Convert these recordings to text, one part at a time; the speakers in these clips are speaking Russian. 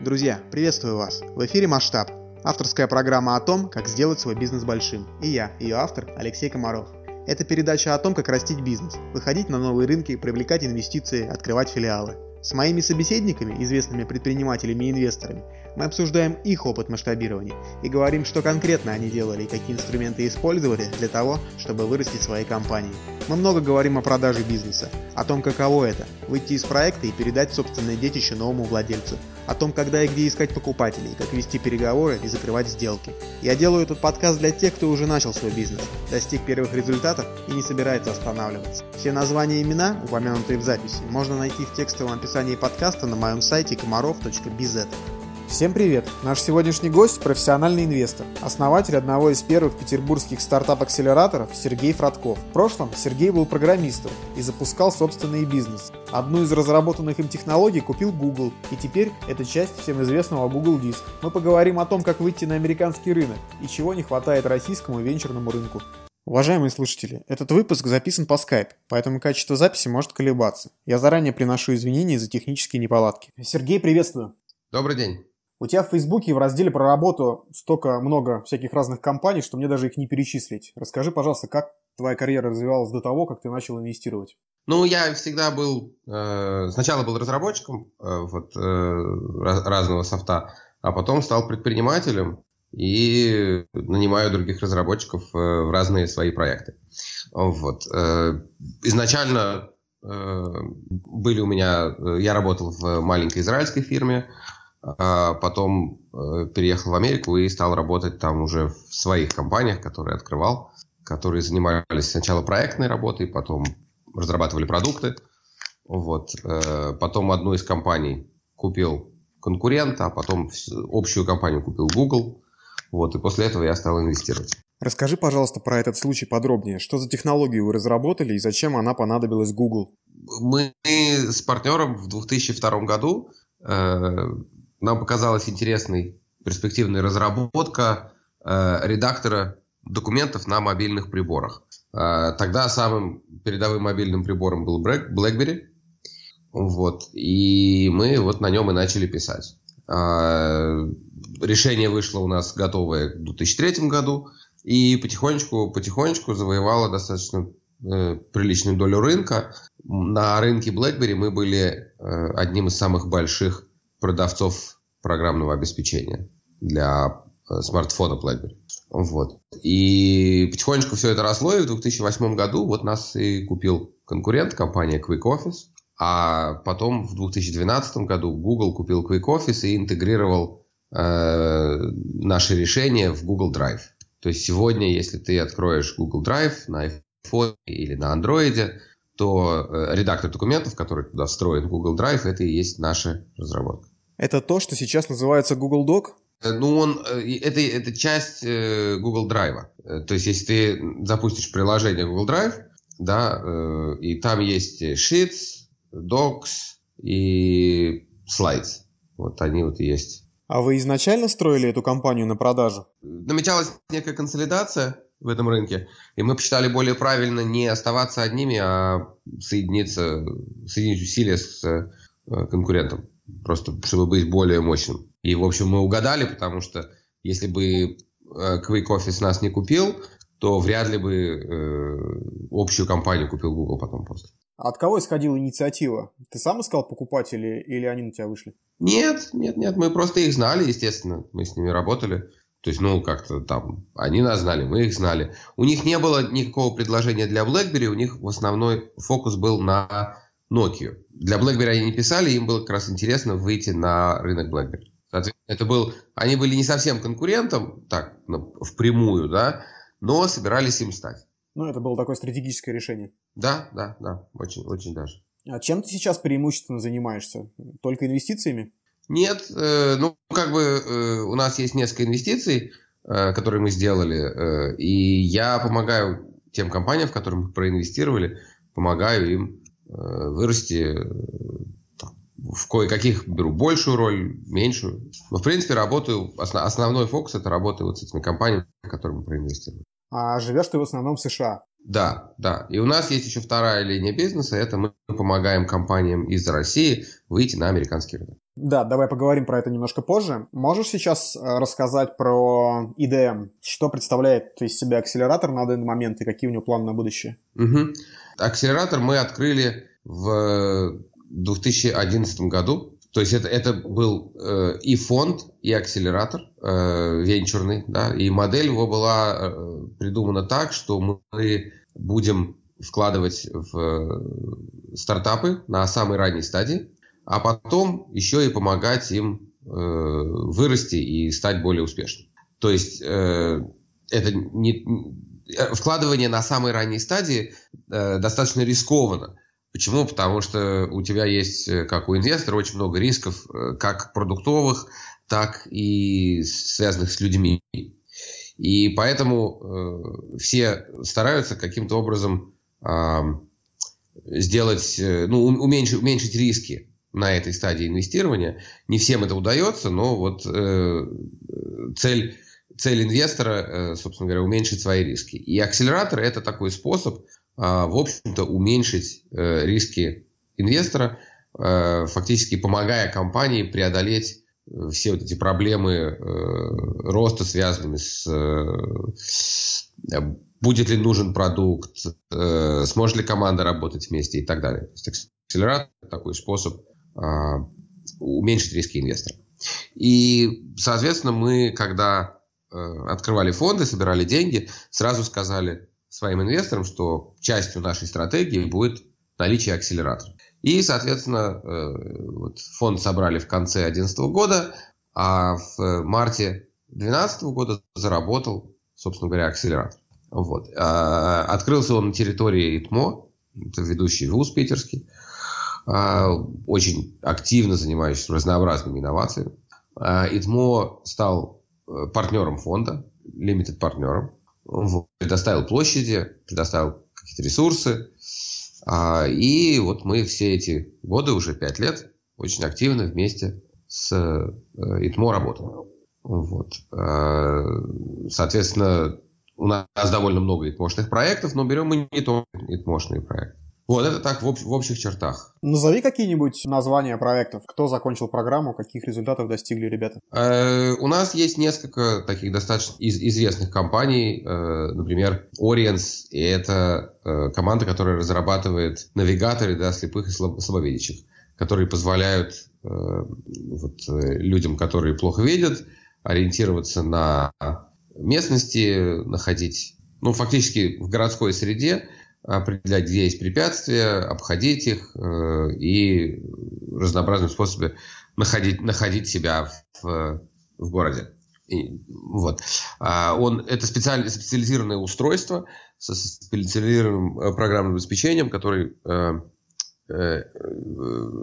Друзья, приветствую вас! В эфире «Масштаб» – авторская программа о том, как сделать свой бизнес большим. И я, ее автор, Алексей Комаров. Это передача о том, как растить бизнес, выходить на новые рынки, привлекать инвестиции, открывать филиалы. С моими собеседниками, известными предпринимателями и инвесторами, мы обсуждаем их опыт масштабирования и говорим, что конкретно они делали и какие инструменты использовали для того, чтобы вырастить свои компании. Мы много говорим о продаже бизнеса, о том, каково это – выйти из проекта и передать собственное детище новому владельцу, о том, когда и где искать покупателей, как вести переговоры и закрывать сделки. Я делаю этот подкаст для тех, кто уже начал свой бизнес, достиг первых результатов и не собирается останавливаться. Все названия и имена, упомянутые в записи, можно найти в текстовом описании подкаста на моем сайте комаров.biz. Всем привет! Наш сегодняшний гость – профессиональный инвестор, основатель одного из первых петербургских стартап-акселераторов Сергей Фродков. В прошлом Сергей был программистом и запускал собственный бизнес. Одну из разработанных им технологий купил Google, и теперь это часть всем известного Google Disk. Мы поговорим о том, как выйти на американский рынок и чего не хватает российскому венчурному рынку. Уважаемые слушатели, этот выпуск записан по Skype, поэтому качество записи может колебаться. Я заранее приношу извинения за технические неполадки. Сергей, приветствую. Добрый день. У тебя в Фейсбуке в разделе про работу столько много всяких разных компаний, что мне даже их не перечислить. Расскажи, пожалуйста, как твоя карьера развивалась до того, как ты начал инвестировать? Ну, я всегда был, э, сначала был разработчиком э, вот, э, разного софта, а потом стал предпринимателем и нанимаю других разработчиков э, в разные свои проекты. Вот. Э, изначально э, были у меня, э, я работал в маленькой израильской фирме, а потом э, переехал в Америку и стал работать там уже в своих компаниях, которые открывал, которые занимались сначала проектной работой, потом разрабатывали продукты. Вот. Э, потом одну из компаний купил конкурента, а потом общую компанию купил Google. Вот. И после этого я стал инвестировать. Расскажи, пожалуйста, про этот случай подробнее. Что за технологию вы разработали и зачем она понадобилась Google? Мы с партнером в 2002 году э, нам показалась интересной перспективная разработка э, редактора документов на мобильных приборах. Э, тогда самым передовым мобильным прибором был BlackBerry. Вот. И мы вот на нем и начали писать. Э, решение вышло у нас готовое в 2003 году. И потихонечку, потихонечку завоевало достаточно э, приличную долю рынка. На рынке BlackBerry мы были э, одним из самых больших продавцов программного обеспечения для э, смартфона BlackBerry. Вот. И потихонечку все это росло, и в 2008 году вот нас и купил конкурент, компания Quick Office. А потом в 2012 году Google купил Quick Office и интегрировал э, наши решения в Google Drive. То есть сегодня, если ты откроешь Google Drive на iPhone или на Android, то э, редактор документов, который туда встроен в Google Drive, это и есть наша разработка. Это то, что сейчас называется Google Doc? Э, ну, он, э, это, это часть Google Drive. То есть, если ты запустишь приложение Google Drive, да, и там есть Sheets, Docs и Slides. Вот они вот и есть. А вы изначально строили эту компанию на продажу? Намечалась некая консолидация в этом рынке, и мы посчитали более правильно не оставаться одними, а соединиться, соединить усилия с конкурентом просто чтобы быть более мощным. И, в общем, мы угадали, потому что если бы э, Quick Office нас не купил, то вряд ли бы э, общую компанию купил Google потом просто. А от кого исходила инициатива? Ты сам искал покупателей или они на тебя вышли? Нет, нет, нет, мы просто их знали, естественно, мы с ними работали. То есть, ну, как-то там, они нас знали, мы их знали. У них не было никакого предложения для BlackBerry, у них в основной фокус был на Nokia. Для BlackBerry они не писали, им было как раз интересно выйти на рынок BlackBerry. Соответственно, это был, они были не совсем конкурентом, так, впрямую, да, но собирались им стать. Ну, это было такое стратегическое решение. Да, да, да, очень, очень даже. А чем ты сейчас преимущественно занимаешься? Только инвестициями? Нет, э, ну, как бы э, у нас есть несколько инвестиций, э, которые мы сделали, э, и я помогаю тем компаниям, в которые мы проинвестировали, помогаю им Э, вырасти э, в кое-каких беру большую роль, меньшую. Но, в принципе, работаю, основной фокус это работа вот с этими компаниями, в которые мы проинвестировали. А живешь ты в основном в США? Да, да. И у нас есть еще вторая линия бизнеса. Это мы помогаем компаниям из России выйти на американский рынок. Да, давай поговорим про это немножко позже. Можешь сейчас э, рассказать про IDM? Что представляет из себя акселератор на данный момент и какие у него планы на будущее? Угу. Акселератор мы открыли в 2011 году. То есть это, это был э, и фонд, и акселератор э, венчурный, да, и модель его была э, придумана так, что мы будем вкладывать в э, стартапы на самой ранней стадии, а потом еще и помогать им э, вырасти и стать более успешным. То есть э, это не, э, вкладывание на самой ранней стадии э, достаточно рискованно. Почему? Потому что у тебя есть, э, как у инвестора, очень много рисков, э, как продуктовых, так и связанных с людьми. И поэтому э, все стараются каким-то образом э, сделать, ну, уменьшить, уменьшить риски на этой стадии инвестирования. Не всем это удается, но вот э, цель, цель инвестора, э, собственно говоря, уменьшить свои риски. И акселератор это такой способ, а, в общем-то, уменьшить э, риски инвестора, э, фактически помогая компании преодолеть э, все вот эти проблемы роста, связанными с будет ли нужен продукт, сможет ли команда работать вместе и так далее. То есть акселератор такой способ уменьшить риски инвестора. И, соответственно, мы, когда открывали фонды, собирали деньги, сразу сказали, своим инвесторам, что частью нашей стратегии будет наличие акселератора. И, соответственно, э, вот фонд собрали в конце 2011 года, а в марте 2012 года заработал, собственно говоря, акселератор. Вот. А, открылся он на территории ИТМО, это ведущий вуз питерский, а, очень активно занимающийся разнообразными инновациями. А, ИТМО стал э, партнером фонда, лимитед партнером предоставил площади, предоставил какие-то ресурсы. А, и вот мы все эти годы, уже пять лет, очень активно вместе с э, ИТМО работаем. Вот. А, соответственно, у нас довольно много ИТМОшных проектов, но берем мы не только ИТМОшные проекты. Вот это так в, об, в общих чертах. Назови какие-нибудь названия проектов. Кто закончил программу, каких результатов достигли ребята? Э, у нас есть несколько таких достаточно из, известных компаний. Э, например, Oriens. И это э, команда, которая разрабатывает навигаторы для слепых и слабовидящих, которые позволяют э, вот, э, людям, которые плохо видят, ориентироваться на местности, находить, ну, фактически в городской среде, определять, где есть препятствия, обходить их э, и разнообразным способом находить, находить себя в, в городе. И, вот. А он, это специально, специализированное устройство со специализированным э, программным обеспечением, который э, э,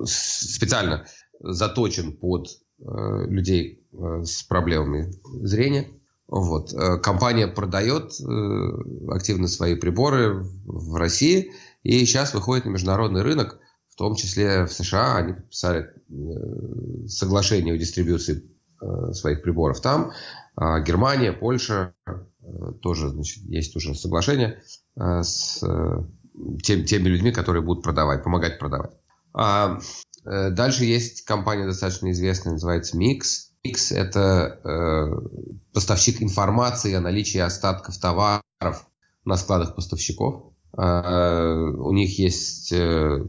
специально заточен под э, людей э, с проблемами зрения. Вот. Э, компания продает э, активно свои приборы в России и сейчас выходит на международный рынок, в том числе в США. Они подписали э, соглашение о дистрибьюции своих приборов там. А Германия, Польша тоже значит, есть уже соглашение с тем, теми людьми, которые будут продавать, помогать продавать. А дальше есть компания достаточно известная, называется Mix. X – это э, поставщик информации о наличии остатков товаров на складах поставщиков. Э, у них есть э,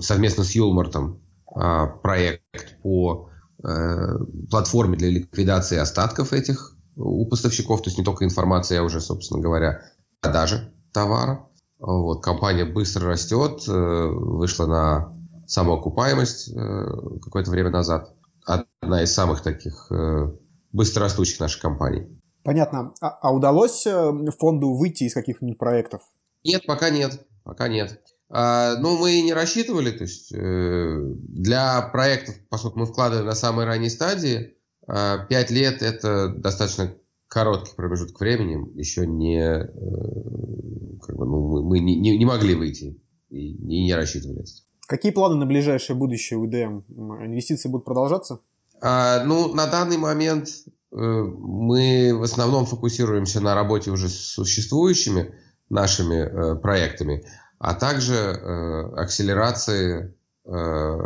совместно с Юлмартом э, проект по э, платформе для ликвидации остатков этих у поставщиков, то есть не только информация, а уже, собственно говоря, продажи товара. Вот, компания быстро растет, э, вышла на самоокупаемость э, какое-то время назад одна из самых таких э, быстрорастущих наших компаний. Понятно. А, а удалось э, фонду выйти из каких-нибудь проектов? Нет, пока нет. Пока нет. А, ну, мы не рассчитывали. То есть э, для проектов, поскольку мы вкладываем на самой ранней стадии, э, 5 лет это достаточно короткий промежуток времени. Еще не, э, как бы, ну, мы не, не, не могли выйти и, и не рассчитывали. Какие планы на ближайшее будущее у ИДМ? Инвестиции будут продолжаться? А, ну, на данный момент э, мы в основном фокусируемся на работе уже с существующими нашими э, проектами, а также э, акселерации э,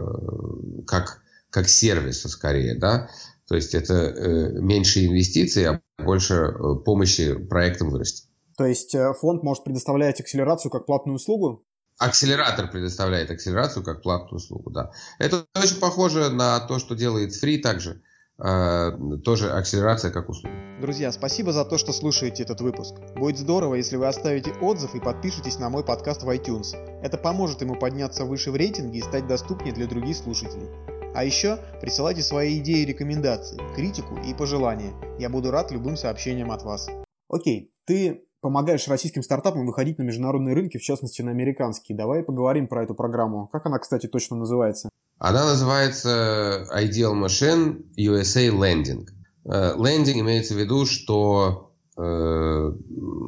как как сервиса скорее, да, то есть это э, меньше инвестиций, а больше э, помощи проектам вырасти. То есть фонд может предоставлять акселерацию как платную услугу? Акселератор предоставляет акселерацию как платную услугу, да. Это очень похоже на то, что делает Free также. Э, тоже акселерация как услуга. Друзья, спасибо за то, что слушаете этот выпуск. Будет здорово, если вы оставите отзыв и подпишитесь на мой подкаст в iTunes. Это поможет ему подняться выше в рейтинге и стать доступнее для других слушателей. А еще присылайте свои идеи и рекомендации, критику и пожелания. Я буду рад любым сообщениям от вас. Окей, ты помогаешь российским стартапам выходить на международные рынки, в частности на американские. Давай поговорим про эту программу. Как она, кстати, точно называется? Она называется Ideal Machine USA Landing. Лендинг э, имеется в виду, что э,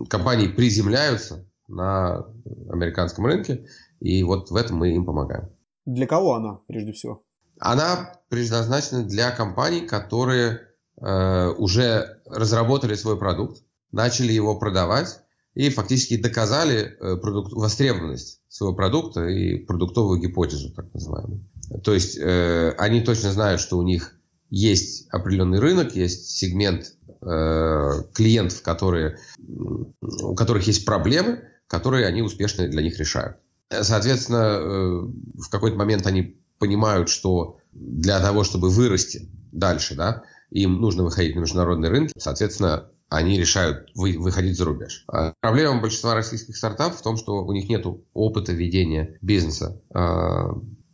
компании приземляются на американском рынке, и вот в этом мы им помогаем. Для кого она, прежде всего? Она предназначена для компаний, которые э, уже разработали свой продукт, начали его продавать и фактически доказали э, продукт, востребованность своего продукта и продуктовую гипотезу, так называемую. То есть э, они точно знают, что у них есть определенный рынок, есть сегмент э, клиентов, которые, у которых есть проблемы, которые они успешно для них решают. Соответственно, э, в какой-то момент они понимают, что для того, чтобы вырасти дальше, да, им нужно выходить на международные рынки, соответственно, они решают вы, выходить за рубеж. А проблема большинства российских стартапов в том, что у них нет опыта ведения бизнеса э,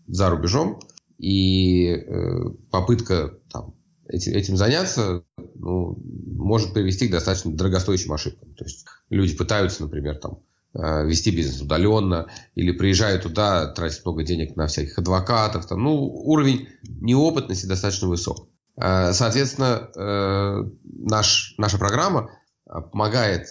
за рубежом, и э, попытка там, этим, этим заняться ну, может привести к достаточно дорогостоящим ошибкам. То есть люди пытаются, например, там, э, вести бизнес удаленно, или приезжают туда, тратят много денег на всяких адвокатов. Там, ну, уровень неопытности достаточно высок. Э, соответственно, э, наш, наша программа э, помогает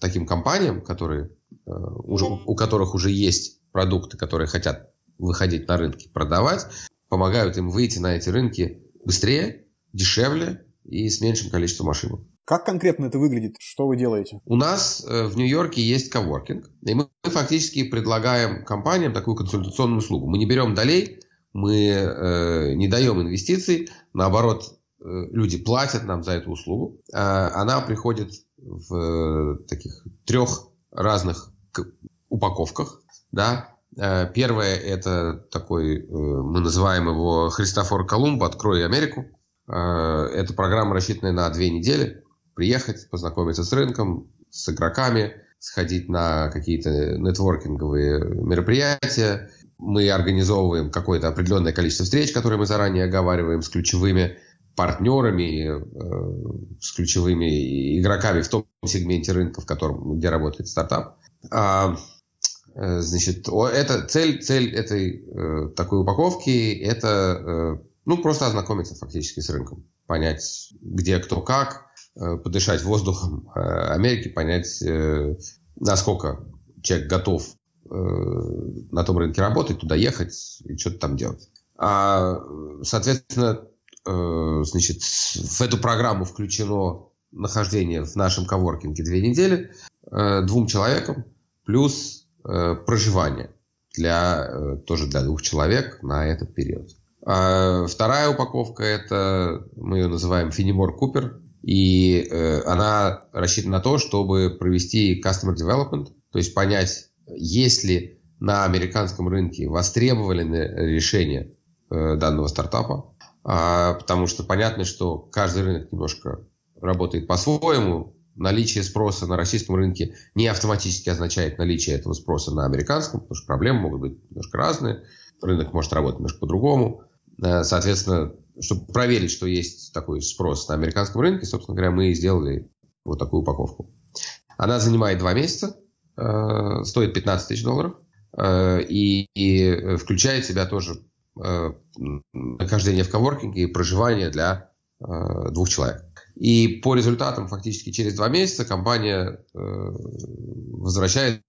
таким компаниям, которые, уже, у которых уже есть продукты, которые хотят выходить на рынки, продавать, помогают им выйти на эти рынки быстрее, дешевле и с меньшим количеством ошибок. Как конкретно это выглядит? Что вы делаете? У нас в Нью-Йорке есть коворкинг, и мы фактически предлагаем компаниям такую консультационную услугу. Мы не берем долей, мы э, не даем инвестиций, наоборот, э, люди платят нам за эту услугу. Э, она приходит в э, таких трех разных упаковках. Да? Э, первое это такой, э, мы называем его Христофор Колумб «Открой Америку». Э, это программа, рассчитанная на две недели. Приехать, познакомиться с рынком, с игроками, сходить на какие-то нетворкинговые мероприятия, мы организовываем какое-то определенное количество встреч, которые мы заранее оговариваем с ключевыми партнерами, э, с ключевыми игроками в том сегменте рынка, в котором, где работает стартап. А, э, значит, это цель, цель этой э, такой упаковки – это ну, просто ознакомиться фактически с рынком, понять, где кто как, подышать воздухом Америки, понять, насколько человек готов на том рынке работать, туда ехать и что-то там делать. А, соответственно, э, значит, в эту программу включено нахождение в нашем коворкинге две недели э, двум человекам плюс проживание для, тоже для двух человек на этот период. А вторая упаковка это мы ее называем Финимор Купер, и она рассчитана на то, чтобы провести customer development, то есть понять есть ли на американском рынке востребованы решения э, данного стартапа, а, потому что понятно, что каждый рынок немножко работает по-своему. Наличие спроса на российском рынке не автоматически означает наличие этого спроса на американском, потому что проблемы могут быть немножко разные. Рынок может работать немножко по-другому. Э, соответственно, чтобы проверить, что есть такой спрос на американском рынке, собственно говоря, мы сделали вот такую упаковку. Она занимает два месяца. Э, стоит 15 тысяч долларов э, и, и включает в себя тоже э, нахождение в коворкинге и проживание для двух человек. И по результатам фактически через два месяца компания возвращается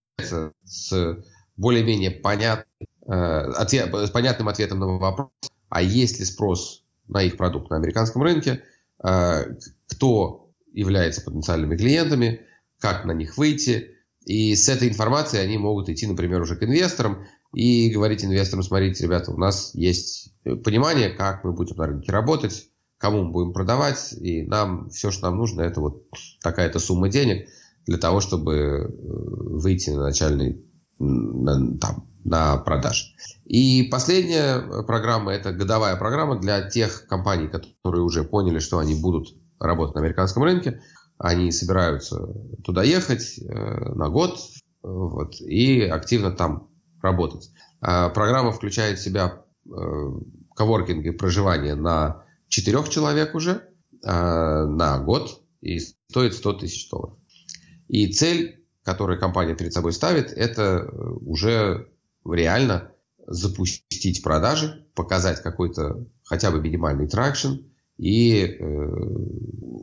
с более-менее понят, ответ, с понятным ответом на вопрос, а есть ли спрос на их продукт на американском рынке, кто является потенциальными клиентами, как на них выйти, и с этой информацией они могут идти, например, уже к инвесторам и говорить инвесторам, смотрите, ребята, у нас есть понимание, как мы будем на рынке работать, кому мы будем продавать, и нам все, что нам нужно, это вот такая-то сумма денег для того, чтобы э, выйти на начальный на, там, на продаж. И последняя программа – это годовая программа для тех компаний, которые уже поняли, что они будут работать на американском рынке. Они собираются туда ехать э, на год вот, и активно там работать. А программа включает в себя э, коворкинг и проживание на четырех человек уже э, на год и стоит 100 тысяч долларов. И цель, которую компания перед собой ставит, это э, уже реально запустить продажи, показать какой-то хотя бы минимальный тракшн и, э,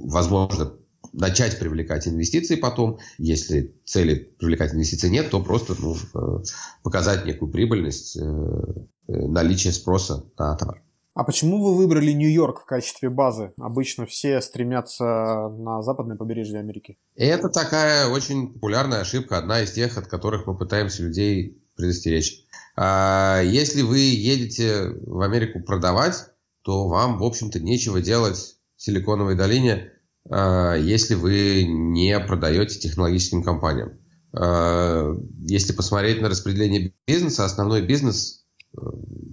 возможно, начать привлекать инвестиции потом. Если цели привлекать инвестиции нет, то просто ну, э, показать некую прибыльность, э, э, наличие спроса на товар. А почему вы выбрали Нью-Йорк в качестве базы? Обычно все стремятся на западное побережье Америки. Это такая очень популярная ошибка, одна из тех, от которых мы пытаемся людей предостеречь. А если вы едете в Америку продавать, то вам, в общем-то, нечего делать в Силиконовой долине, если вы не продаете технологическим компаниям. А, если посмотреть на распределение бизнеса, основной бизнес, э,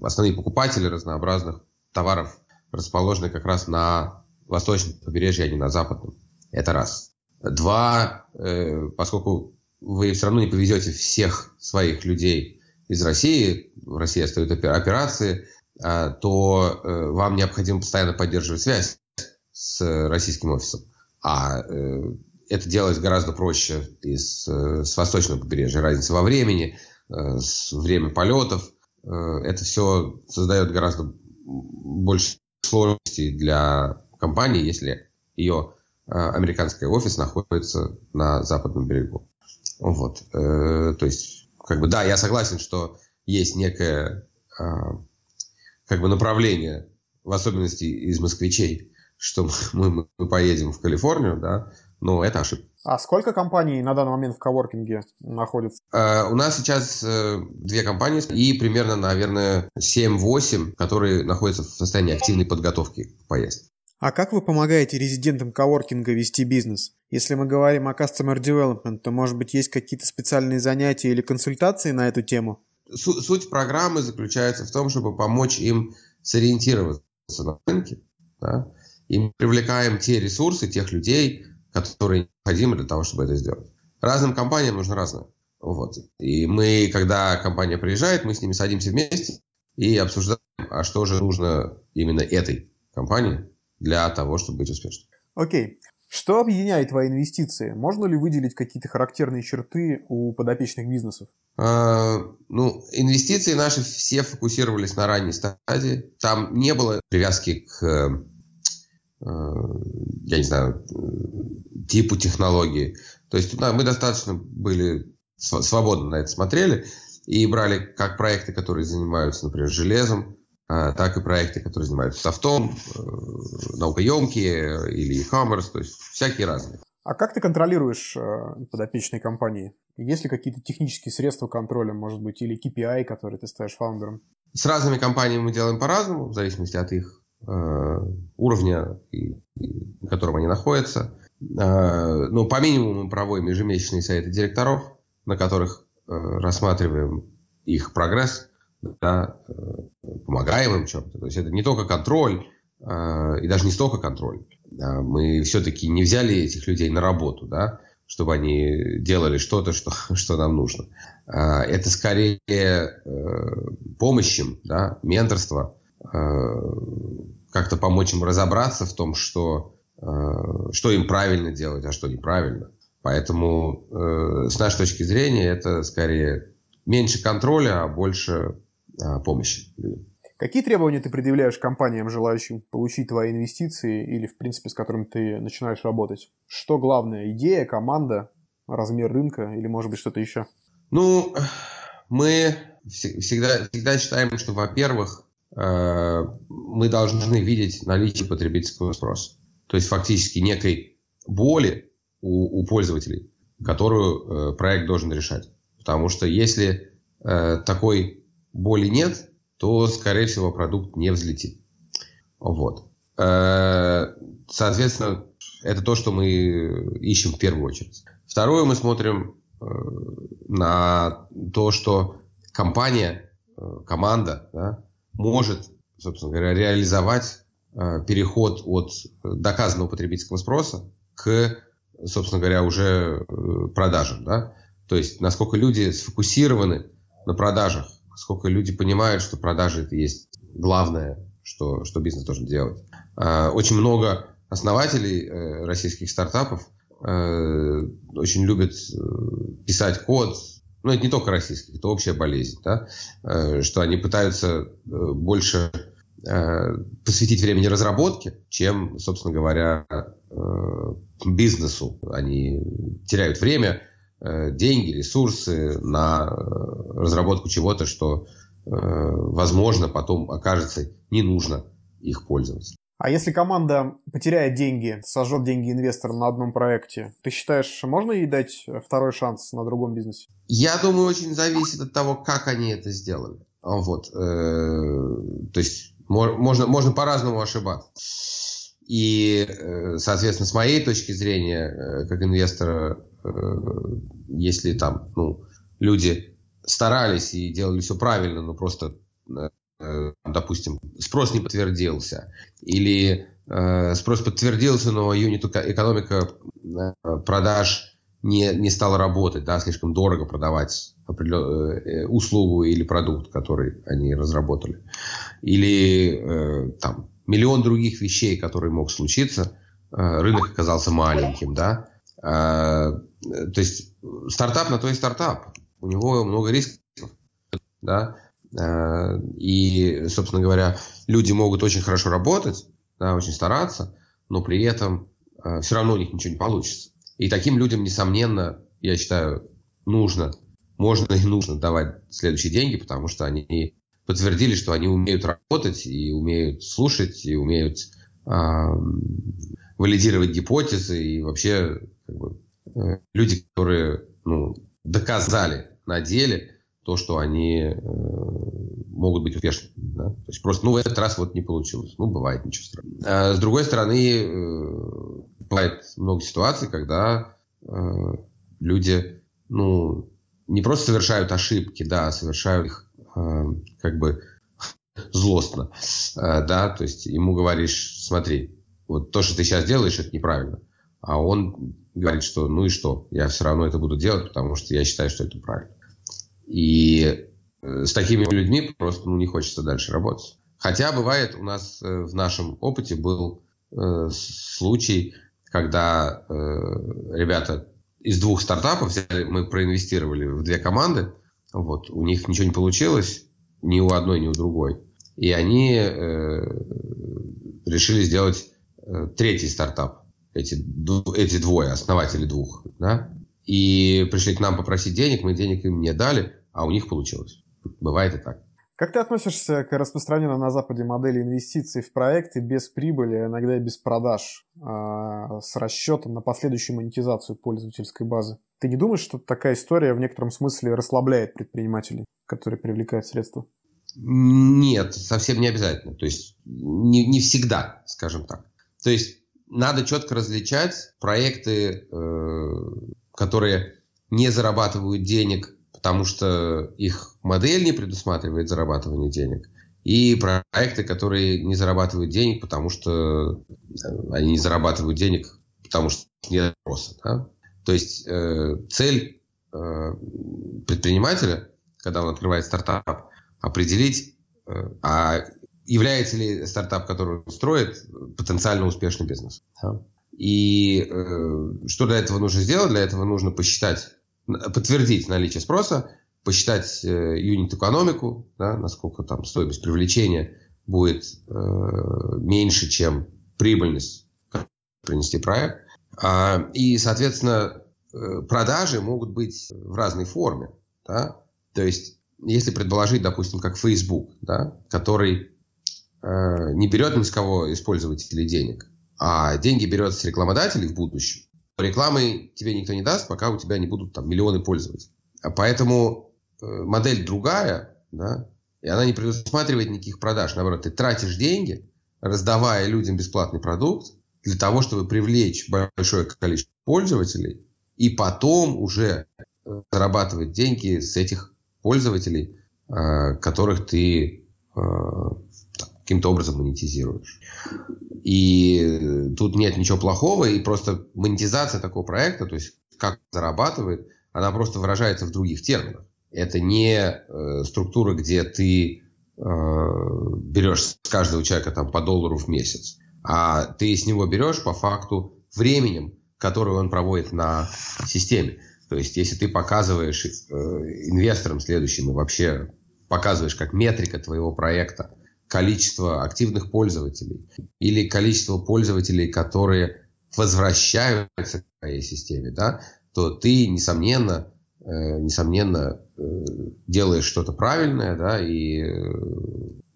основные покупатели разнообразных товаров расположены как раз на восточном побережье, а не на западном. Это раз. Два, э, поскольку вы все равно не повезете всех своих людей из России, в России остаются операции, э, то э, вам необходимо постоянно поддерживать связь с российским офисом. А э, это делать гораздо проще и с, э, с восточного побережья. Разница во времени, э, с время полетов. Э, это все создает гораздо больше сложностей для компании, если ее э, американский офис находится на западном берегу. Вот. Э, то есть, как бы, да, я согласен, что есть некое э, как бы направление, в особенности из москвичей, что мы, мы поедем в Калифорнию, да, но это ошибка. А сколько компаний на данный момент в коворкинге находится? Uh, у нас сейчас uh, две компании и примерно, наверное, 7-8, которые находятся в состоянии активной подготовки к поездке. А как вы помогаете резидентам коворкинга вести бизнес? Если мы говорим о Customer Development, то, может быть, есть какие-то специальные занятия или консультации на эту тему? Су- суть программы заключается в том, чтобы помочь им сориентироваться на рынке. Да? И мы привлекаем те ресурсы, тех людей, которые необходимы для того, чтобы это сделать. Разным компаниям нужно разное. Вот. И мы, когда компания приезжает, мы с ними садимся вместе и обсуждаем, а что же нужно именно этой компании для того, чтобы быть успешным. Окей. Что объединяет твои инвестиции? Можно ли выделить какие-то характерные черты у подопечных бизнесов? А, ну, инвестиции наши все фокусировались на ранней стадии. Там не было привязки к Э, я не знаю, типу технологии. То есть да, мы достаточно были свободно на это смотрели и брали как проекты, которые занимаются, например, железом, а, так и проекты, которые занимаются софтом, э, наукоемкие или e-commerce, то есть всякие разные. А как ты контролируешь э, подопечные компании? Есть ли какие-то технические средства контроля, может быть, или KPI, которые ты ставишь фаундером? С разными компаниями мы делаем по-разному, в зависимости от их Э, уровня, на котором они находятся. Э, ну, по минимуму мы проводим ежемесячные советы директоров, на которых э, рассматриваем их прогресс, да, помогаем им чем-то. То есть это не только контроль, и даже не столько контроль. Мы все-таки не взяли этих людей на работу, да, чтобы они делали что-то, что, что нам нужно. Это скорее помощь им, да, менторство, как-то помочь им разобраться в том, что, э, что им правильно делать, а что неправильно. Поэтому э, с нашей точки зрения это скорее меньше контроля, а больше помощи Какие требования ты предъявляешь компаниям, желающим получить твои инвестиции или, в принципе, с которыми ты начинаешь работать? Что главное? Идея, команда, размер рынка или, может быть, что-то еще? Ну, мы всегда, всегда считаем, что, во-первых, Э, мы должны видеть наличие потребительского спроса. То есть фактически некой боли у, у пользователей, которую э, проект должен решать. Потому что если э, такой боли нет, то, скорее всего, продукт не взлетит. Вот. Э, соответственно, это то, что мы ищем в первую очередь. Второе, мы смотрим э, на то, что компания, э, команда да, может, собственно говоря, реализовать переход от доказанного потребительского спроса к, собственно говоря, уже продажам. Да? То есть, насколько люди сфокусированы на продажах, сколько люди понимают, что продажи это есть главное, что, что бизнес должен делать. Очень много основателей э, российских стартапов э, очень любят э, писать код, ну, это не только российских, это общая болезнь, да, что они пытаются больше посвятить времени разработке, чем, собственно говоря, бизнесу. Они теряют время, деньги, ресурсы на разработку чего-то, что, возможно, потом окажется не нужно их пользоваться. А если команда потеряет деньги, сожжет деньги инвесторам на одном проекте, ты считаешь, можно ей дать второй шанс на другом бизнесе? Я думаю, очень зависит от того, как они это сделали. Вот. Э, то есть можно, можно по-разному ошибаться. И, э, соответственно, с моей точки зрения, э, как инвестора, если там ну, люди старались и делали все правильно, но просто Э, допустим, спрос не подтвердился, или э, спрос подтвердился, но юнит экономика э, продаж не, не стала работать, да, слишком дорого продавать услугу или продукт, который они разработали. Или э, там миллион других вещей, которые мог случиться, э, рынок оказался маленьким, да. Э, то есть стартап на то и стартап. У него много рисков, да. Э, и, собственно говоря, люди могут очень хорошо работать, да, очень стараться, но при этом э, все равно у них ничего не получится. И таким людям, несомненно, я считаю, нужно, можно и нужно давать следующие деньги, потому что они подтвердили, что они умеют работать и умеют слушать, и умеют э, валидировать гипотезы, и вообще как бы, э, люди, которые ну, доказали на деле, то, что они э, могут быть успешными. Да? То есть просто, ну, в этот раз вот не получилось. Ну, бывает, ничего страшного. А с другой стороны, э, бывает много ситуаций, когда э, люди, ну, не просто совершают ошибки, да, а совершают их как бы злостно, да, то есть ему говоришь, смотри, вот то, что ты сейчас делаешь, это неправильно. А он говорит, что ну и что, я все равно это буду делать, потому что я считаю, что это правильно. И э, с такими людьми просто ну, не хочется дальше работать. Хотя бывает у нас э, в нашем опыте был э, случай, когда э, ребята из двух стартапов взяли, мы проинвестировали в две команды, вот, у них ничего не получилось, ни у одной, ни у другой. И они э, решили сделать э, третий стартап. Эти, эти двое, основатели двух. Да? И пришли к нам попросить денег, мы денег им не дали а у них получилось. Бывает и так. Как ты относишься к распространенной на Западе модели инвестиций в проекты без прибыли, а иногда и без продаж, а, с расчетом на последующую монетизацию пользовательской базы? Ты не думаешь, что такая история в некотором смысле расслабляет предпринимателей, которые привлекают средства? Нет, совсем не обязательно. То есть не, не всегда, скажем так. То есть надо четко различать проекты, э, которые не зарабатывают денег потому что их модель не предусматривает зарабатывание денег, и проекты, которые не зарабатывают денег, потому что э, они не зарабатывают денег, потому что нет спроса. Да? То есть э, цель э, предпринимателя, когда он открывает стартап, определить, э, а является ли стартап, который он строит, потенциально успешный бизнес. Да? И э, что для этого нужно сделать? Для этого нужно посчитать подтвердить наличие спроса, посчитать э, юнит-экономику, да, насколько там стоимость привлечения будет э, меньше, чем прибыльность принести проект. А, и, соответственно, э, продажи могут быть в разной форме. Да? То есть, если предположить, допустим, как Facebook, да, который э, не берет ни с кого из пользователей денег, а деньги берет с рекламодателей в будущем, Рекламы тебе никто не даст, пока у тебя не будут там миллионы пользователей. А поэтому э, модель другая, да, И она не предусматривает никаких продаж. Наоборот, ты тратишь деньги, раздавая людям бесплатный продукт, для того, чтобы привлечь большое количество пользователей, и потом уже э, зарабатывать деньги с этих пользователей, э, которых ты каким-то образом монетизируешь. И тут нет ничего плохого, и просто монетизация такого проекта, то есть как зарабатывает, она просто выражается в других терминах. Это не э, структура, где ты э, берешь с каждого человека там, по доллару в месяц, а ты с него берешь по факту временем, которое он проводит на системе. То есть, если ты показываешь э, инвесторам следующим и вообще показываешь как метрика твоего проекта количество активных пользователей или количество пользователей, которые возвращаются к твоей системе, да, то ты, несомненно, э, несомненно, э, делаешь что-то правильное, да, и э,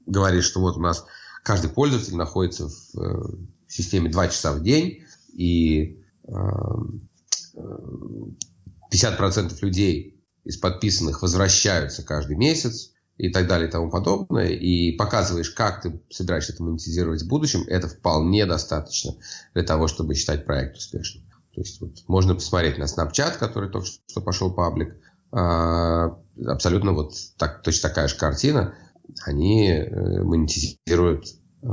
говоришь, что вот у нас каждый пользователь находится в, э, в системе 2 часа в день, и э, 50% людей из подписанных возвращаются каждый месяц, и так далее и тому подобное, и показываешь, как ты собираешься это монетизировать в будущем, это вполне достаточно для того, чтобы считать проект успешным. То есть вот, можно посмотреть на Snapchat, который только что пошел паблик, а, абсолютно вот так, точно такая же картина, они э, монетизируют э,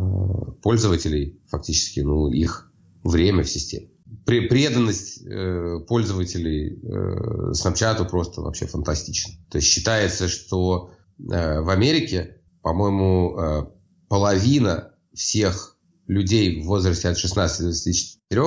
пользователей, фактически, ну, их время в системе. Преданность э, пользователей э, Snapchat просто вообще фантастична. То есть считается, что в Америке, по-моему, э, половина всех людей в возрасте от 16 до 24,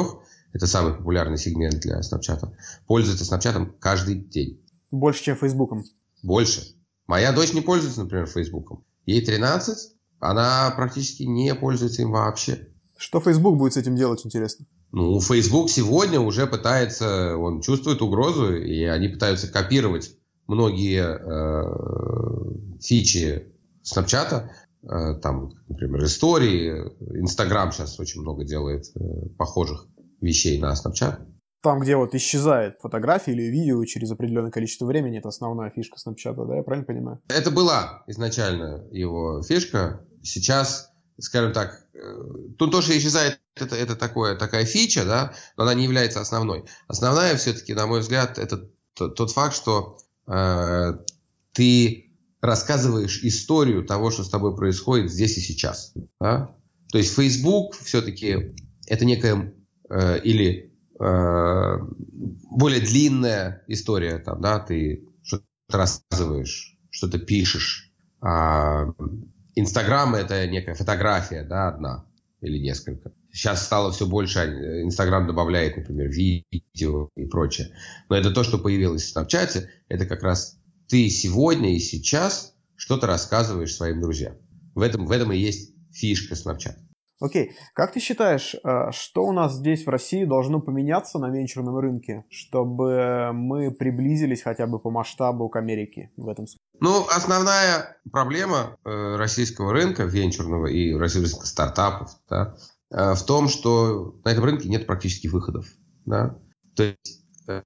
это самый популярный сегмент для Snapchat, пользуются Snapchat каждый день. Больше, чем Фейсбуком? Больше. Моя дочь не пользуется, например, Фейсбуком. Ей 13, она практически не пользуется им вообще. Что Facebook будет с этим делать, интересно? Ну, Facebook сегодня уже пытается, он чувствует угрозу, и они пытаются копировать многие э, фичи Snapchat, э, там, например, истории, Instagram сейчас очень много делает э, похожих вещей на Snapchat. Там, где вот исчезает фотография или видео через определенное количество времени, это основная фишка Snapchat, да, я правильно понимаю? Это была изначально его фишка. Сейчас, скажем так, э, тут тоже исчезает это, это такое, такая фича, да, но она не является основной. Основная все-таки, на мой взгляд, это тот факт, что ты рассказываешь историю того, что с тобой происходит здесь и сейчас. Да? То есть Facebook все-таки это некая э, или э, более длинная история, там, да, ты что-то рассказываешь, что-то пишешь. А Инстаграм это некая фотография, да, одна или несколько. Сейчас стало все больше, а, Инстаграм добавляет, например, видео и прочее. Но это то, что появилось в Снапчате, это как раз ты сегодня и сейчас что-то рассказываешь своим друзьям. В этом, в этом и есть фишка Снапчата. Окей. Как ты считаешь, а, что у нас здесь в России должно поменяться на венчурном рынке, чтобы мы приблизились хотя бы по масштабу к Америке в этом смысле? Ну, основная проблема э, российского рынка венчурного и российских стартапов да, э, в том, что на этом рынке нет практически выходов. Да? То есть э,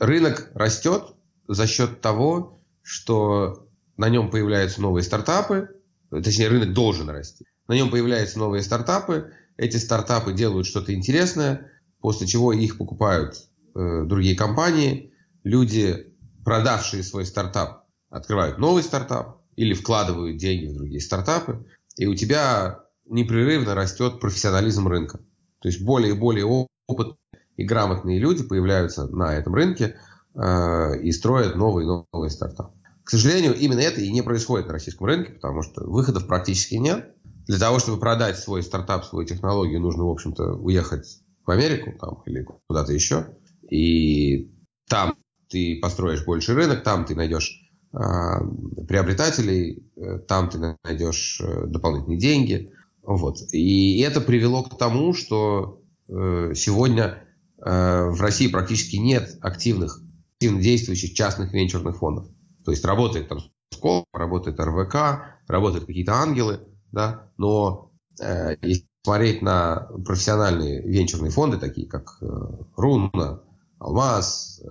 рынок растет за счет того, что на нем появляются новые стартапы, точнее, рынок должен расти. На нем появляются новые стартапы, эти стартапы делают что-то интересное, после чего их покупают э, другие компании. Люди, продавшие свой стартап, открывают новый стартап или вкладывают деньги в другие стартапы, и у тебя непрерывно растет профессионализм рынка. То есть более и более опытные и грамотные люди появляются на этом рынке э, и строят новые и новые стартапы. К сожалению, именно это и не происходит на российском рынке, потому что выходов практически нет. Для того, чтобы продать свой стартап, свою технологию, нужно, в общем-то, уехать в Америку там, или куда-то еще. И там ты построишь больше рынок, там ты найдешь э, приобретателей, э, там ты найдешь э, дополнительные деньги. Вот. И это привело к тому, что э, сегодня э, в России практически нет активных, активно действующих частных венчурных фондов. То есть работает там Скол, работает РВК, работают какие-то ангелы, да, но э, если смотреть на профессиональные венчурные фонды, такие как э, Руна, Алмаз, э,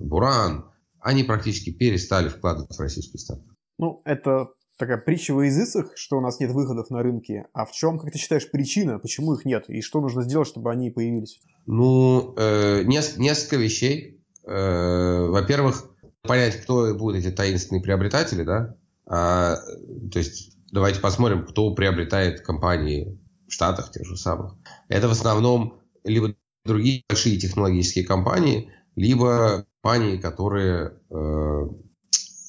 Буран, они практически перестали вкладывать в российский стартап. Ну, это такая притча во языцах, что у нас нет выходов на рынке. А в чем, как ты считаешь, причина, почему их нет? И что нужно сделать, чтобы они появились? Ну, э, несколько вещей. Э, во-первых, понять, кто будут эти таинственные приобретатели, да? А, то есть давайте посмотрим, кто приобретает компании в Штатах тех же самых. Это в основном либо другие большие технологические компании, либо компании, которые э,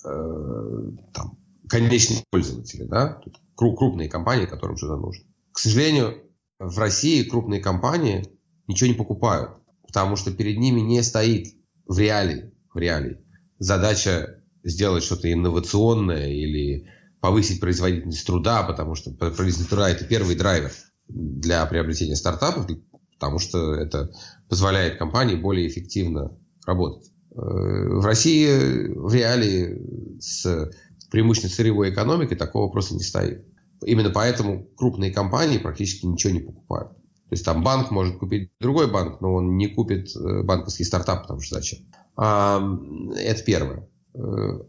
э, там, конечные пользователи, да, крупные компании, которым что-то нужно. К сожалению, в России крупные компании ничего не покупают, потому что перед ними не стоит в реалии, в реалии задача сделать что-то инновационное или повысить производительность труда, потому что производительность труда – это первый драйвер для приобретения стартапов, потому что это позволяет компании более эффективно работать. Э, в России в реалии с преимущественно сырьевой экономикой такого просто не стоит. Именно поэтому крупные компании практически ничего не покупают. То есть там банк может купить другой банк, но он не купит э, банковский стартап, потому что зачем? Это первое. Э,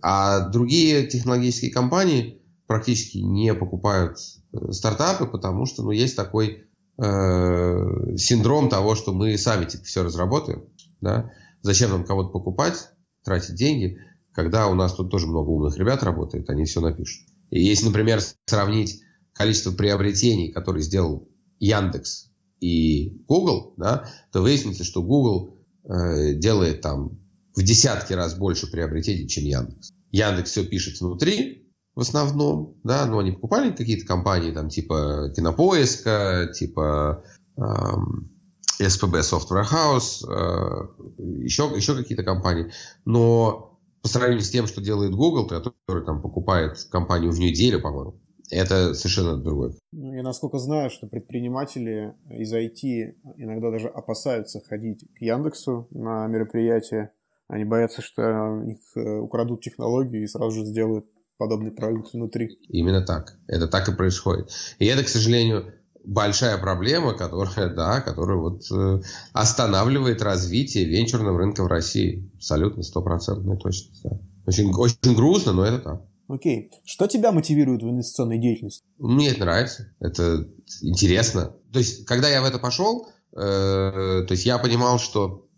а другие технологические компании практически не покупают э, стартапы, потому что ну, есть такой э, синдром того, что мы сами типа, все разработаем. Да? Зачем нам кого-то покупать, тратить деньги, когда у нас тут тоже много умных ребят работает, они все напишут. И если, например, сравнить количество приобретений, которые сделал Яндекс и Google, да, то выяснится, что Google э, делает там в десятки раз больше приобретений, чем Яндекс. Яндекс все пишет внутри, в основном, да, но они покупали какие-то компании, там, типа Кинопоиска, типа эм, SPB Software House, э, еще, еще какие-то компании. Но по сравнению с тем, что делает Google, который там покупает компанию в неделю, по-моему, это совершенно другое. Ну, я насколько знаю, что предприниматели из IT иногда даже опасаются ходить к Яндексу на мероприятия, они боятся, что у них э, украдут технологию и сразу же сделают подобный продукт внутри. Именно так. Это так и происходит. И это, к сожалению, большая проблема, которая, да, которая вот э, останавливает развитие венчурного рынка в России. Абсолютно, стопроцентная точность. Да. Очень, очень грустно, но это так. Окей. Что тебя мотивирует в инвестиционной деятельности? Мне это нравится. Это интересно. То есть, когда я в это пошел, э, то есть я понимал, что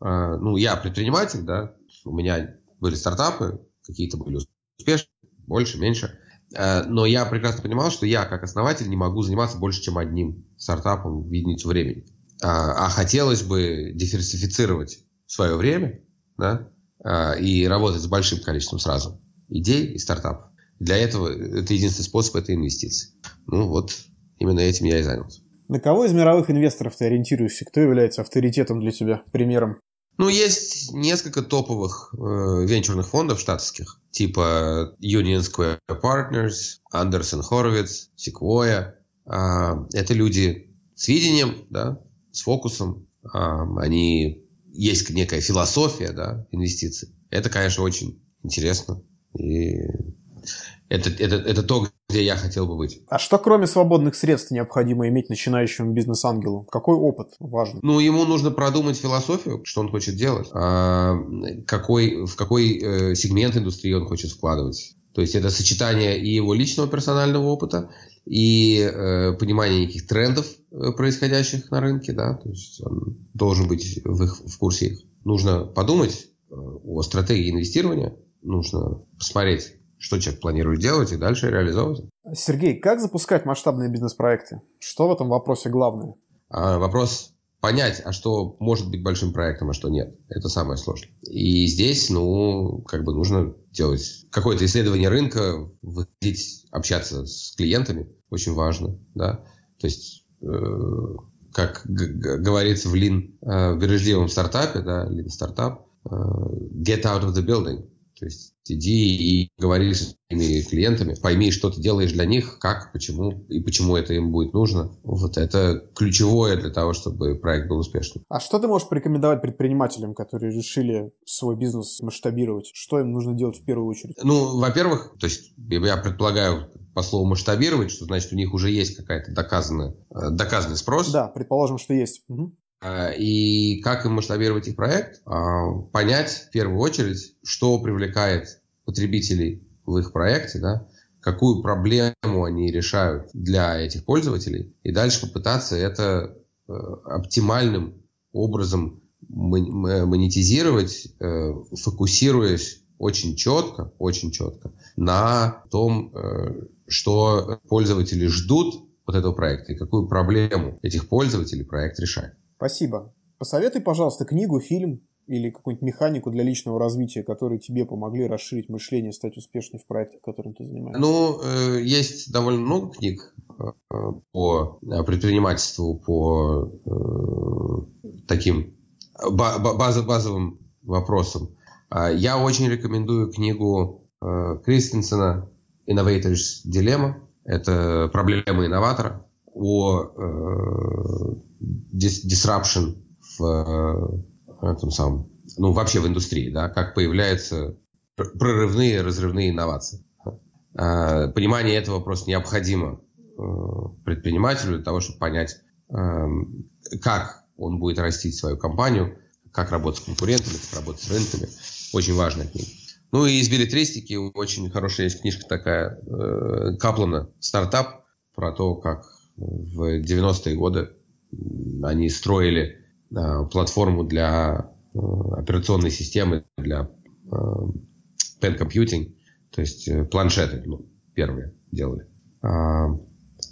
а, ну, я предприниматель, да, у меня были стартапы, какие-то были успешные, больше, меньше. А, но я прекрасно понимал, что я, как основатель, не могу заниматься больше, чем одним стартапом в единицу времени. А, а хотелось бы диверсифицировать свое время, да, и работать с большим количеством сразу идей и стартапов. Для этого это единственный способ – это инвестиции. Ну вот, именно этим я и занялся. На кого из мировых инвесторов ты ориентируешься? Кто является авторитетом для тебя, примером? Ну, есть несколько топовых э, венчурных фондов штатских, типа Union Square Partners, Anderson Horowitz, Sequoia. Э, это люди с видением, да, с фокусом. Э, они есть некая философия, да, инвестиций. Это, конечно, очень интересно. И это, это, это то, где я хотел бы быть. А что кроме свободных средств необходимо иметь начинающему бизнес-ангелу? Какой опыт важен? Ну, ему нужно продумать философию, что он хочет делать, а, какой, в какой э, сегмент индустрии он хочет вкладывать. То есть это сочетание и его личного персонального опыта, и э, понимание неких трендов, э, происходящих на рынке, да, то есть он должен быть в, их, в курсе их. Нужно подумать э, о стратегии инвестирования, нужно посмотреть, что человек планирует делать и дальше реализовывать. Сергей, как запускать масштабные бизнес-проекты? Что в этом вопросе главное? А, вопрос понять, а что может быть большим проектом, а что нет. Это самое сложное. И здесь, ну, как бы нужно делать какое-то исследование рынка, выходить, общаться с клиентами, очень важно, да. То есть, э, как говорится в Lean, э, в бережливом стартапе, да, Lean стартап, э, get out of the building. То есть иди и говори с своими клиентами, пойми, что ты делаешь для них, как, почему и почему это им будет нужно. Вот это ключевое для того, чтобы проект был успешным. А что ты можешь порекомендовать предпринимателям, которые решили свой бизнес масштабировать? Что им нужно делать в первую очередь? Ну, во-первых, то есть я предполагаю по слову масштабировать, что значит у них уже есть какая-то доказанная, э, доказанный спрос. Да, предположим, что есть. Угу. А, и как им масштабировать их проект? А, понять в первую очередь, что привлекает потребителей в их проекте, да? какую проблему они решают для этих пользователей, и дальше попытаться это э, оптимальным образом монетизировать, э, фокусируясь очень четко, очень четко на том, э, что пользователи ждут от этого проекта и какую проблему этих пользователей проект решает. Спасибо. Посоветуй, пожалуйста, книгу, фильм или какую-нибудь механику для личного развития, которые тебе помогли расширить мышление, стать успешней в проекте, которым ты занимаешься? Ну, э, есть довольно много книг э, по предпринимательству, по таким базовым вопросам. А, я очень рекомендую книгу э, Кристенсена «Innovators Dilemma». Это проблема инноватора о э, disruption в э, этом самом, ну, вообще в индустрии, да, как появляются прорывные, разрывные инновации. А, понимание этого просто необходимо предпринимателю для того, чтобы понять, эм, как он будет растить свою компанию, как работать с конкурентами, как работать с рынками. Очень важная книга. Ну и из билетристики очень хорошая есть книжка такая э, Каплана «Стартап» про то, как в 90-е годы они строили э, платформу для э, операционной системы, для э, pen computing, то есть планшеты, ну, первые делали. А,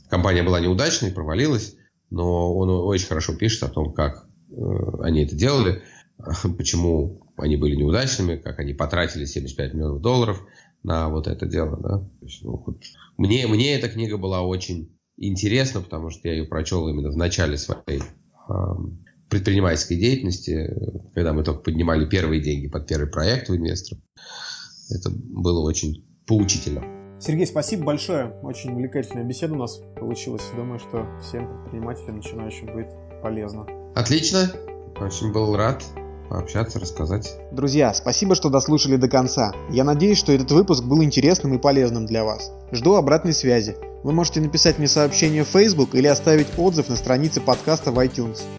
компания была неудачной, провалилась, но он очень хорошо пишет о том, как они это делали. почему они были неудачными, как они потратили 75 миллионов долларов на вот это дело. Да? есть, ну, вот, мне, мне эта книга была очень интересна, потому что я ее прочел именно в начале своей предпринимательской деятельности, когда мы только поднимали первые деньги под первый проект у инвесторов. Это было очень поучительно. Сергей, спасибо большое. Очень увлекательная беседа у нас получилась. Думаю, что всем предпринимателям начинающим будет полезно. Отлично. Очень был рад пообщаться, рассказать. Друзья, спасибо, что дослушали до конца. Я надеюсь, что этот выпуск был интересным и полезным для вас. Жду обратной связи. Вы можете написать мне сообщение в Facebook или оставить отзыв на странице подкаста в iTunes.